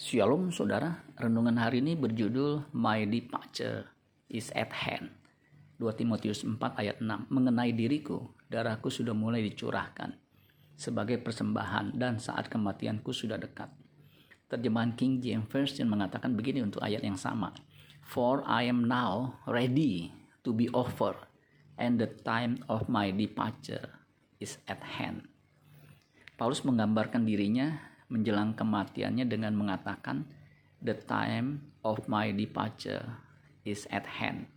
Shalom saudara, renungan hari ini berjudul My Departure is at Hand. 2 Timotius 4 ayat 6 Mengenai diriku, darahku sudah mulai dicurahkan sebagai persembahan dan saat kematianku sudah dekat. Terjemahan King James Version mengatakan begini untuk ayat yang sama. For I am now ready to be offered and the time of my departure is at hand. Paulus menggambarkan dirinya menjelang kematiannya dengan mengatakan, "The time of my departure is at hand."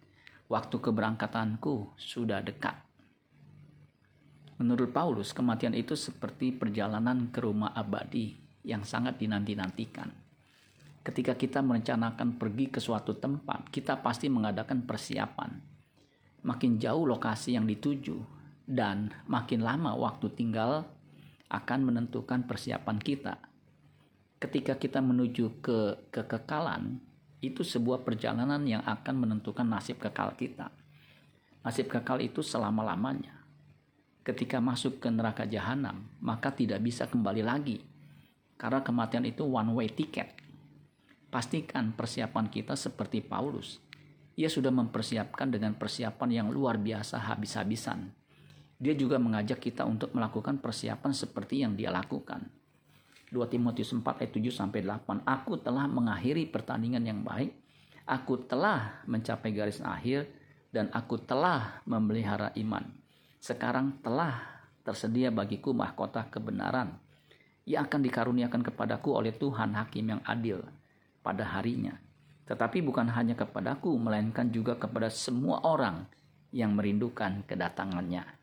Waktu keberangkatanku sudah dekat. Menurut Paulus, kematian itu seperti perjalanan ke rumah abadi yang sangat dinanti-nantikan. Ketika kita merencanakan pergi ke suatu tempat, kita pasti mengadakan persiapan. Makin jauh lokasi yang dituju, dan makin lama waktu tinggal akan menentukan persiapan kita. Ketika kita menuju ke kekekalan, itu sebuah perjalanan yang akan menentukan nasib kekal kita. Nasib kekal itu selama-lamanya. Ketika masuk ke neraka jahanam, maka tidak bisa kembali lagi. Karena kematian itu one way ticket. Pastikan persiapan kita seperti Paulus. Ia sudah mempersiapkan dengan persiapan yang luar biasa habis-habisan dia juga mengajak kita untuk melakukan persiapan seperti yang dia lakukan. 2 Timotius 4 ayat 7 sampai 8. Aku telah mengakhiri pertandingan yang baik. Aku telah mencapai garis akhir dan aku telah memelihara iman. Sekarang telah tersedia bagiku mahkota kebenaran yang akan dikaruniakan kepadaku oleh Tuhan Hakim yang adil pada harinya. Tetapi bukan hanya kepadaku, melainkan juga kepada semua orang yang merindukan kedatangannya.